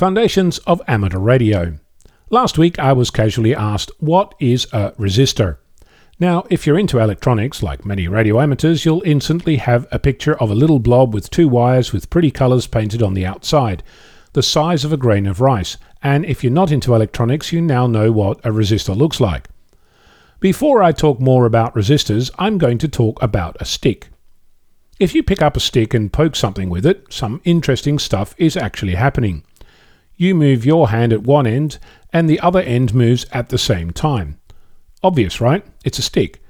Foundations of Amateur Radio. Last week I was casually asked, What is a resistor? Now, if you're into electronics, like many radio amateurs, you'll instantly have a picture of a little blob with two wires with pretty colours painted on the outside, the size of a grain of rice, and if you're not into electronics, you now know what a resistor looks like. Before I talk more about resistors, I'm going to talk about a stick. If you pick up a stick and poke something with it, some interesting stuff is actually happening you move your hand at one end and the other end moves at the same time. Obvious, right? It's a stick.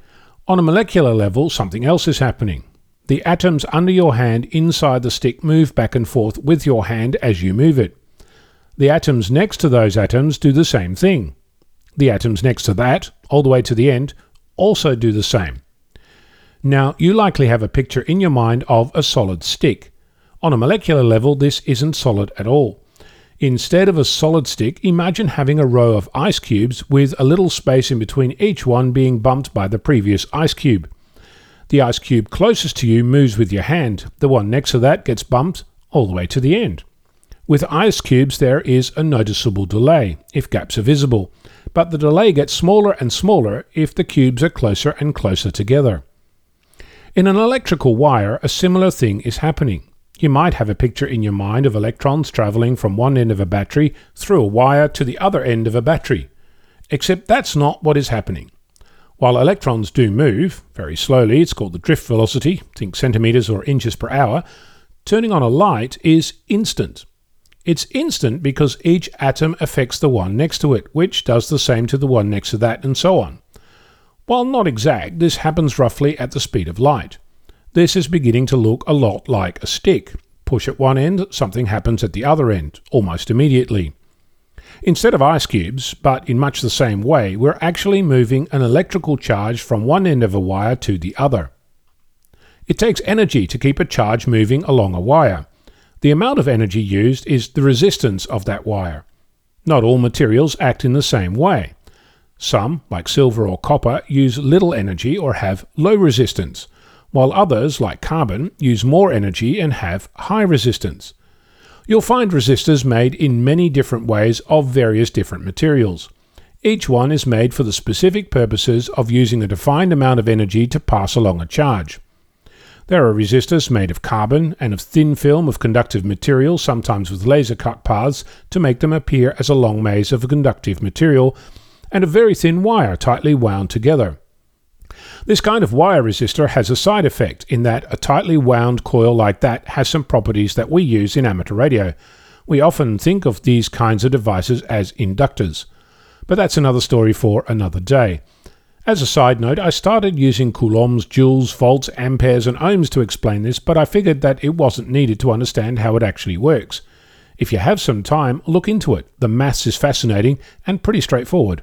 On a molecular level, something else is happening. The atoms under your hand inside the stick move back and forth with your hand as you move it. The atoms next to those atoms do the same thing. The atoms next to that, all the way to the end, also do the same. Now, you likely have a picture in your mind of a solid stick. On a molecular level, this isn't solid at all. Instead of a solid stick, imagine having a row of ice cubes with a little space in between each one being bumped by the previous ice cube. The ice cube closest to you moves with your hand, the one next to that gets bumped all the way to the end. With ice cubes, there is a noticeable delay if gaps are visible, but the delay gets smaller and smaller if the cubes are closer and closer together. In an electrical wire, a similar thing is happening. You might have a picture in your mind of electrons traveling from one end of a battery through a wire to the other end of a battery. Except that's not what is happening. While electrons do move, very slowly, it's called the drift velocity, think centimeters or inches per hour, turning on a light is instant. It's instant because each atom affects the one next to it, which does the same to the one next to that, and so on. While not exact, this happens roughly at the speed of light. This is beginning to look a lot like a stick. Push at one end, something happens at the other end, almost immediately. Instead of ice cubes, but in much the same way, we're actually moving an electrical charge from one end of a wire to the other. It takes energy to keep a charge moving along a wire. The amount of energy used is the resistance of that wire. Not all materials act in the same way. Some, like silver or copper, use little energy or have low resistance, while others, like carbon, use more energy and have high resistance. You'll find resistors made in many different ways of various different materials. Each one is made for the specific purposes of using a defined amount of energy to pass along a charge. There are resistors made of carbon and of thin film of conductive material, sometimes with laser cut paths to make them appear as a long maze of conductive material, and of very thin wire tightly wound together. This kind of wire resistor has a side effect in that a tightly wound coil like that has some properties that we use in amateur radio. We often think of these kinds of devices as inductors. But that's another story for another day. As a side note, I started using coulombs, joules, volts, amperes, and ohms to explain this, but I figured that it wasn't needed to understand how it actually works. If you have some time, look into it. The maths is fascinating and pretty straightforward.